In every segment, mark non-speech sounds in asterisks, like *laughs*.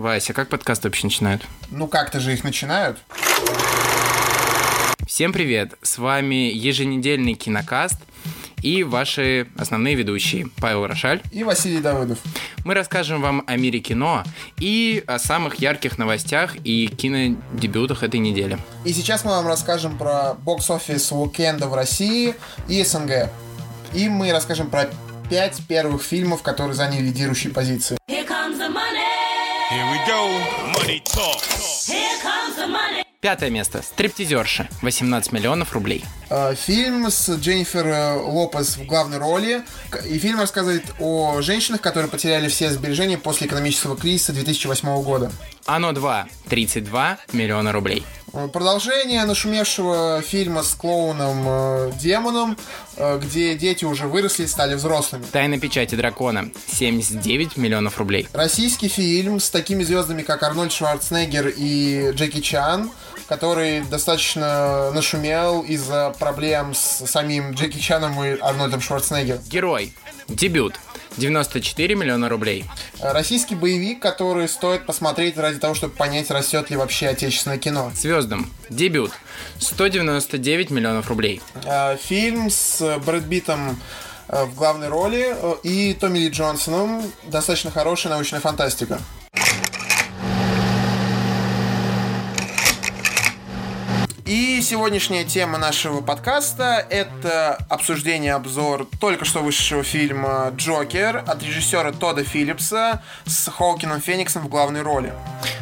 Вася, как подкасты вообще начинают? Ну как-то же их начинают. Всем привет! С вами еженедельный кинокаст и ваши основные ведущие Павел Рошаль И Василий Давыдов. Мы расскажем вам о мире кино и о самых ярких новостях и кинодебютах этой недели. И сейчас мы вам расскажем про бокс-офис уикенда в России и СНГ. И мы расскажем про пять первых фильмов, которые заняли лидирующие позиции. Пятое место. Стриптизерша. 18 миллионов рублей. Э, Фильм с Дженнифер э, Лопес в главной роли. И фильм рассказывает о женщинах, которые потеряли все сбережения после экономического кризиса 2008 года. Оно 2. 32 миллиона рублей. Э, Продолжение нашумевшего фильма с клоуном э, Демоном, э, где дети уже выросли и стали взрослыми. Тайна печати дракона. 79 миллионов рублей. Российский фильм с такими звездами, как Арнольд Шварценеггер и Джеки Чан, который достаточно нашумел из-за проблем с самим Джеки Чаном и Арнольдом Шварценеггером. Герой. Дебют. 94 миллиона рублей. Э, Российский боевик, который стоит посмотреть ради того, чтобы понять, растет ли вообще отечественное кино. Звездам. Дебют. 199 миллионов рублей. Э, Фильм с Брэд Питтом э, в главной роли и Томми Ли Джонсоном. Достаточно хорошая научная фантастика. И сегодняшняя тема нашего подкаста – это обсуждение, обзор только что вышедшего фильма «Джокер» от режиссера Тодда Филлипса с Хоукином Фениксом в главной роли.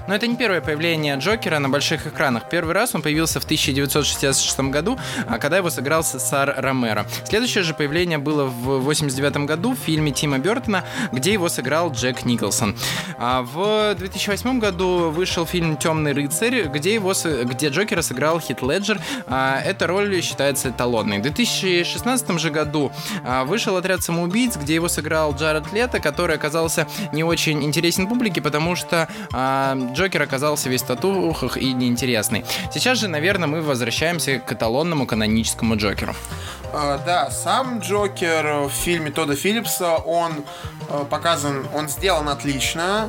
Но это не первое появление Джокера на больших экранах. Первый раз он появился в 1966 году, а когда его сыграл Сар Ромеро. Следующее же появление было в 1989 году в фильме Тима Бертона, где его сыграл Джек Николсон. А в 2008 году вышел фильм «Темный рыцарь», где, его, где Джокера сыграл Хит Леджер. А Эта роль считается эталонной. В 2016 же году а, вышел «Отряд самоубийц», где его сыграл Джаред Лето, который оказался не очень интересен публике, потому что а, Джокер оказался весь в татухах и неинтересный. Сейчас же, наверное, мы возвращаемся к эталонному каноническому Джокеру. Да, сам Джокер в фильме Тодда Филлипса, он показан, он сделан отлично.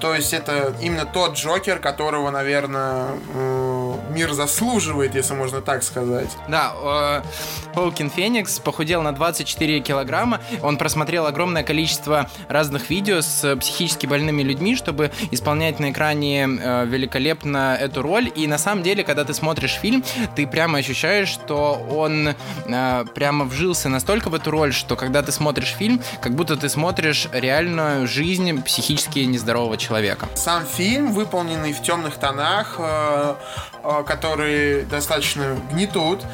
То есть это именно тот Джокер, которого, наверное, мир заслуживает, если можно так сказать. Да, э, Хоукин Феникс похудел на 24 килограмма. Он просмотрел огромное количество разных видео с психически больными людьми, чтобы исполнять на экране э, великолепно эту роль. И на самом деле, когда ты смотришь фильм, ты прямо ощущаешь, что он э, прямо вжился настолько в эту роль, что когда ты смотришь фильм, как будто ты смотришь реальную жизнь психически нездорового человека. Сам фильм, выполненный в темных тонах, э, э, которые достаточно гнетут,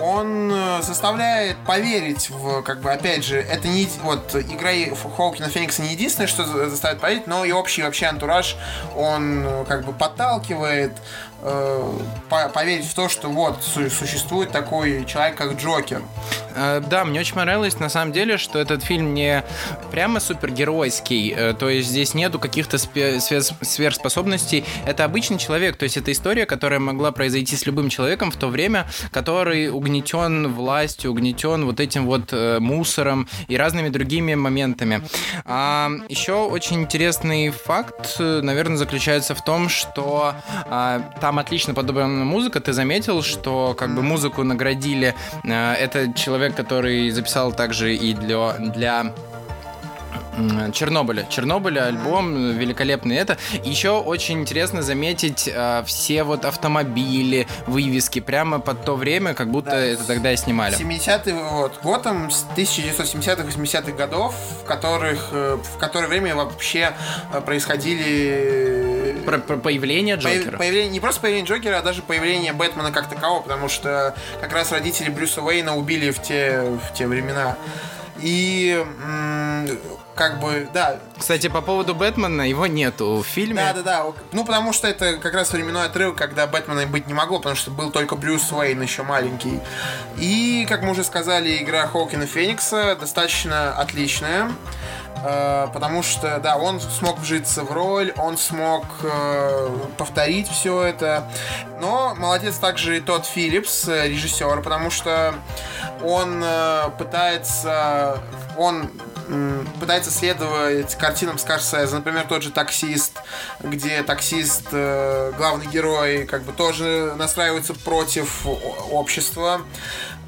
он э, заставляет поверить в, как бы, опять же, это не, вот, игра Хоукина Феникса не единственное, что за- заставит поверить, но и общий вообще антураж, он, э, как бы, подталкивает по- поверить в то, что вот, су- существует такой человек, как Джокер. Э, Да, мне очень понравилось на самом деле, что этот фильм не прямо супергеройский, э, то есть здесь нету каких-то сверхспособностей. Это обычный человек, то есть это история, которая могла произойти с любым человеком в то время, который угнетен властью, угнетен вот этим вот э, мусором и разными другими моментами. А, еще очень интересный факт, э, наверное, заключается в том, что а, там отлично подобрана музыка. Ты заметил, что как бы музыку наградили. э, это человек, который записал также и для для Чернобыля. Чернобыля, альбом великолепный это. Еще очень интересно заметить э, все вот автомобили, вывески прямо под то время, как будто Да. это тогда и снимали. 70-й вот, Готэм с 1970-х, 80-х годов, в которых, э, в которое время вообще э, происходили Про, про появление Появ- Джокера. Появление, не просто появление Джокера, а даже появление Бэтмена как такового, потому что как раз родители Брюса Уэйна убили в те, в те времена. И как бы, да, Кстати, по поводу Бэтмена, его нету в фильме. да, да, да. Ну, потому что это как раз временной отрыв, когда Бэтмена быть не могло, потому что был только Брюс Уэйн еще маленький. И, как мы уже сказали, игра Хоукина Феникса достаточно отличная. Э, Потому что, да, он смог вжиться в роль, он смог э, повторить все это. Но молодец также и тот Филлипс, э, режиссер, потому что он пытается, он пытается следовать картинам Скорсезе, например, тот же «Таксист», где таксист, главный герой, как бы тоже настраивается против общества.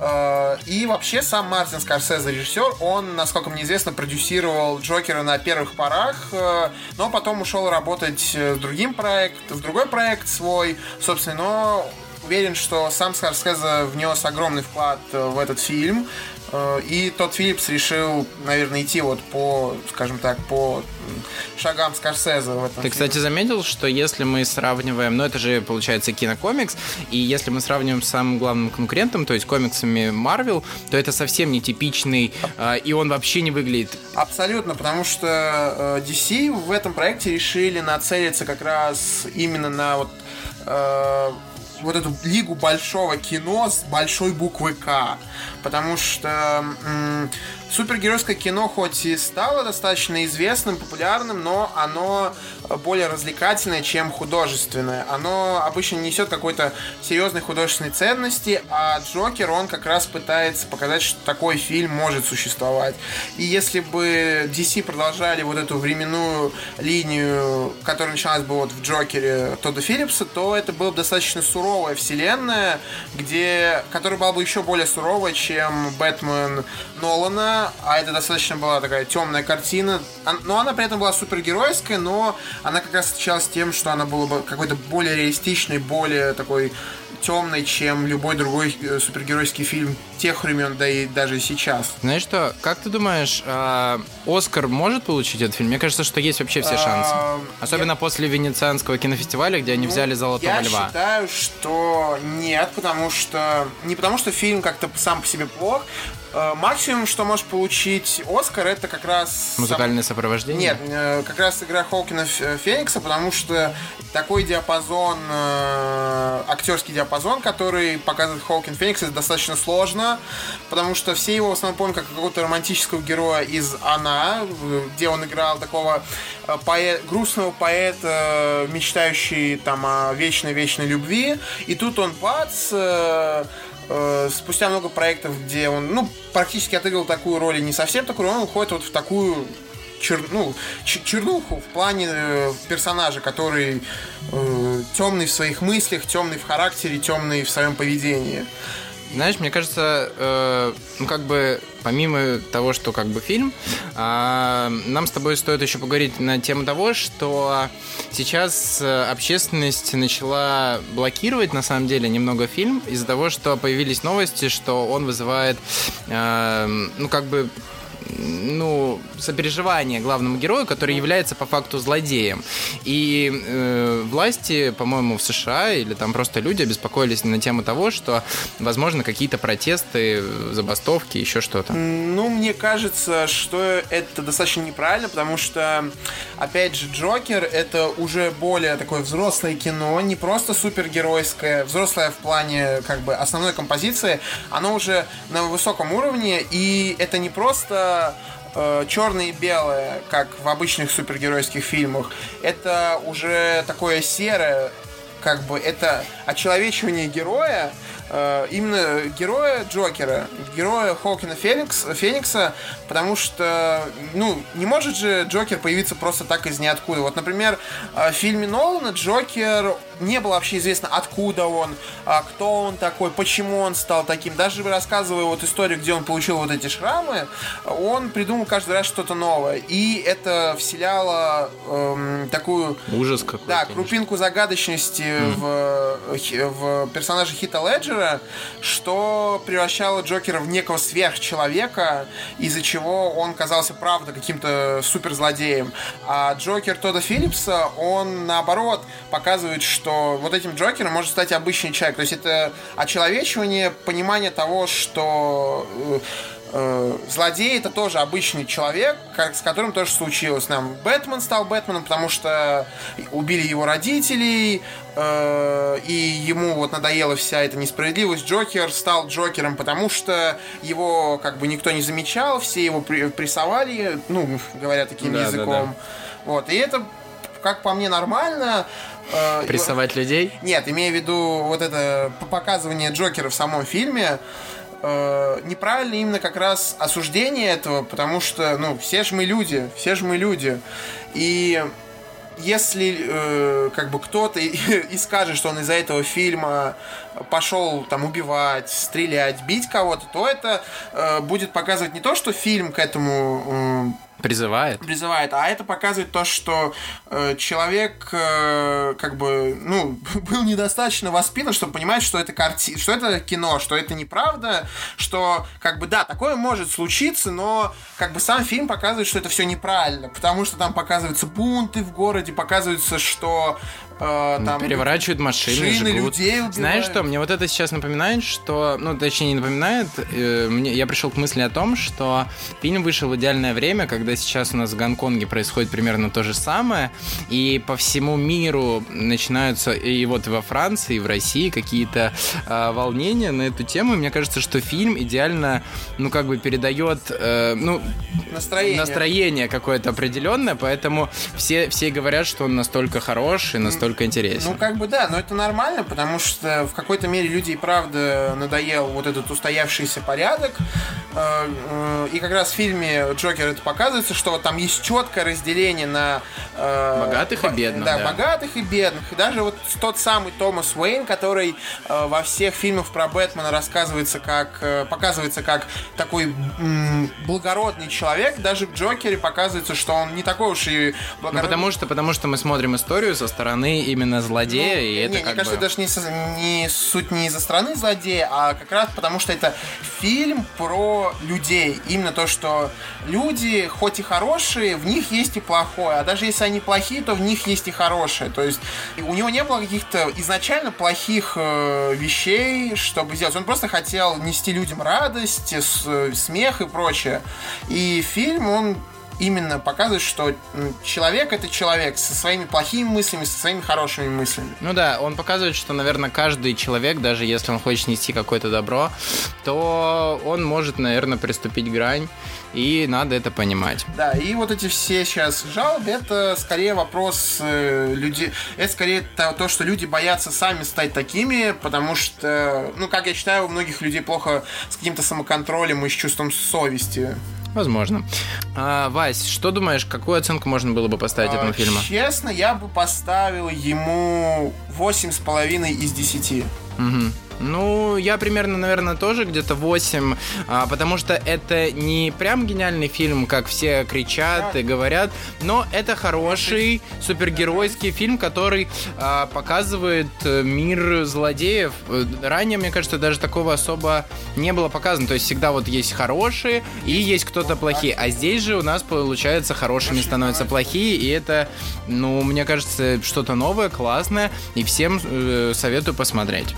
Э, И вообще сам Мартин Скорсезе, режиссер, он, насколько мне известно, продюсировал Джокера на первых порах, э, но потом ушел работать э, с другим проектом, в другой проект свой, собственно, но уверен, что сам Скорсезе внес огромный вклад э, в этот фильм. Э, И тот Филлипс решил, наверное, идти вот по, скажем так, по шагам Скорсезе в этом Ты, кстати, заметил, что если мы сравниваем, ну это же получается кинокомикс, и если мы сравниваем с самым главным конкурентом, то есть комиксами Marvel, то это совсем нетипичный, э, и он вообще не выглядит. Абсолютно, потому что э, DC в этом проекте решили нацелиться как раз именно на вот, вот эту лигу большого кино с большой буквы К. Потому что супергеройское кино хоть и стало достаточно известным, популярным, но оно более развлекательное, чем художественное. Оно обычно не несет какой-то серьезной художественной ценности, а Джокер, он как раз пытается показать, что такой фильм может существовать. И если бы DC продолжали вот эту временную линию, которая началась бы вот в Джокере Тодда Филлипса, то это была бы достаточно суровая вселенная, где, которая была бы еще более суровая, чем Бэтмен Нолана, а это достаточно была такая темная картина, но она при этом была супергеройская, но она как раз отличалась тем, что она была бы какой-то более реалистичной, более такой темной, чем любой другой э, супергеройский фильм тех времен, да и даже сейчас. Знаешь что, как ты думаешь, а, Оскар может получить этот фильм? Мне кажется, что есть вообще все шансы. А, Особенно после Венецианского кинофестиваля, где они взяли Золотого Я Льва. считаю, что нет, потому что... Не потому что фильм как-то сам по себе плох. Э, Максимум, что может получить Оскар, это как раз... сам- Музыкальное сопровождение? Нет, э, как раз игра Хоукина Ф- Феникса, потому что такой диапазон, э, актерский диапазон, который показывает Хоукин Феникс, это достаточно сложно, потому что все его в основном помнят как какого-то романтического героя из «Она», где он играл такого э, поэ- грустного поэта, мечтающий там о вечной-вечной любви, и тут он бац, э, э, спустя много проектов, где он, ну, практически отыграл такую роль, и не совсем такую он уходит вот в такую чер- ну, чернуху в плане э, персонажа, который темный в своих мыслях, темный в характере, темный в своем поведении. Знаешь, мне кажется, э, ну как бы помимо того, что как бы фильм, а, нам с тобой стоит еще поговорить на тему того, что сейчас э, общественность начала блокировать на самом деле немного фильм из-за того, что появились новости, что он вызывает, э, ну как бы ну, сопереживание главному герою, который является по факту злодеем. И э, власти, по-моему, в США или там просто люди обеспокоились на тему того, что, возможно, какие-то протесты, забастовки, еще что-то. Ну, мне кажется, что это достаточно неправильно, потому что, опять же, Джокер это уже более такое взрослое кино, не просто супергеройское, взрослое в плане как бы основной композиции, оно уже на высоком уровне, и это не просто э, черное и белое, как в обычных супергеройских фильмах. Это уже такое серое, как бы это очеловечивание героя, э, именно героя Джокера, героя Хоукина Феникс, Феникса, потому что, ну, не может же Джокер появиться просто так из ниоткуда. Вот, например, э, в фильме Нолана Джокер не было вообще известно, откуда он, а, кто он такой, почему он стал таким. Даже рассказывая вот историю, где он получил вот эти шрамы, он придумал каждый раз что-то новое. И это вселяло эм, такую Ужас какой-то. да, крупинку загадочности в, хи- в персонаже Хита Леджера, что превращало Джокера в некого сверхчеловека, из-за чего он казался, правда, каким-то суперзлодеем. А Джокер Тодда Филлипса, он, наоборот, показывает, что вот этим Джокером может стать обычный человек. То есть это очеловечивание, понимание того, что э, э, злодей это тоже обычный человек, как, с которым тоже случилось. Нам Бэтмен стал Бэтменом, потому что убили его родителей, э, и ему вот надоела вся эта несправедливость. Джокер стал Джокером, потому что его как бы никто не замечал, все его при- прессовали, ну, говоря таким Да, да, языком. Вот, и это, как по мне, нормально. Э, Прессовать людей? нет, имея в виду вот это показывание Джокера в самом фильме, э, неправильно именно как раз осуждение этого, потому что, ну, все же мы люди, все же мы люди. И если э, как бы кто-то и, *laughs* и скажет, что он из-за этого фильма пошел там убивать, стрелять, бить кого-то, то это э, будет показывать не то, что фильм к этому э, Призывает. призывает, а это показывает то, что э, человек э, как бы ну *laughs* был недостаточно воспитан, чтобы понимать, что это карти, что это кино, что это неправда, что как бы да такое может случиться, но как бы сам фильм показывает, что это все неправильно, потому что там показываются бунты в городе, показывается, что э, там Переворачивают машины, машины, жгут. людей убивают. Знаешь что, мне вот это сейчас напоминает, что, ну, точнее, не напоминает, э, мне, я пришел к мысли о том, что фильм вышел в идеальное время, когда сейчас у нас в Гонконге происходит примерно то же самое, и по всему миру начинаются, и вот и во Франции, и в России какие-то э, волнения на эту тему, мне кажется, что фильм идеально, ну, как бы передает, э, ну, настроение. настроение какое-то определенное, поэтому все, все говорят, что он настолько хорош и настолько интересен. Ну, как бы да, но это нормально, потому что в какой-то мере люди и правда надоел вот этот устоявшийся порядок. Э, э, И как раз в фильме Джокер это показывается, что там есть четкое разделение на... э, Богатых и бедных, Да, да. богатых и бедных. И даже вот тот самый Томас Уэйн, который во всех фильмах про Бэтмена рассказывается как... показывается как такой благородный человек, даже в Джокере показывается, что он не такой уж и Ну, благородный. потому что, потому что мы смотрим историю со стороны именно злодея, Ну, и не, это мне как кажется, бы... даже не, со- не суть не из-за стороны злодея, а как раз потому, что это фильм про людей. Именно то, что люди, хоть и хорошие, в них есть и плохое. А даже если они плохие, то в них есть и хорошее. То есть у него не было каких-то изначально плохих э, вещей, чтобы сделать. Он просто хотел нести людям радость, с- смех и прочее. И фильм, он именно показывает, что человек это человек со своими плохими мыслями, со своими хорошими мыслями. Ну да, он показывает, что, наверное, каждый человек, даже если он хочет нести какое-то добро, то он может, наверное, приступить грань, и надо это понимать. Да, и вот эти все сейчас жалобы, это скорее вопрос э, людей, это скорее то, то, что люди боятся сами стать такими, потому что, ну, как я считаю, у многих людей плохо с каким-то самоконтролем и с чувством совести. Возможно. А, Вась, что думаешь, какую оценку можно было бы поставить этому А, фильму? Честно, я бы поставил ему 8,5 из 10. Мгм. Ну, я примерно, наверное, тоже где-то 8, а, потому что это не прям гениальный фильм, как все кричат и говорят, но это хороший супергеройский фильм, который а, показывает э, мир злодеев. Ранее, мне кажется, даже такого особо не было показано. То есть всегда вот есть хорошие и есть кто-то плохие. А здесь же у нас, получается, хорошими становятся плохие, и это, ну, мне кажется, что-то новое, классное, и всем э, советую посмотреть.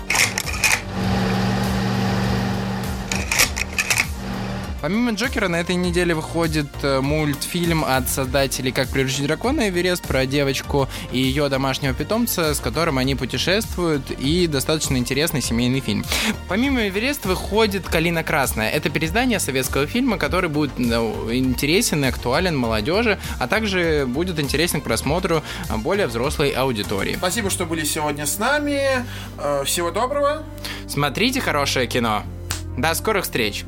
Помимо Джокера, на этой неделе выходит э, мультфильм от создателей «Как приручить дракона» Эверест про девочку и ее домашнего питомца, с которым они путешествуют, и достаточно интересный семейный фильм. Помимо Эверест выходит «Калина Красная». Это переиздание советского фильма, который будет ну, интересен и актуален молодежи, а также будет интересен к просмотру а, более взрослой аудитории. Спасибо, что были сегодня с нами. Э, Всего доброго. Смотрите хорошее кино. До скорых встреч!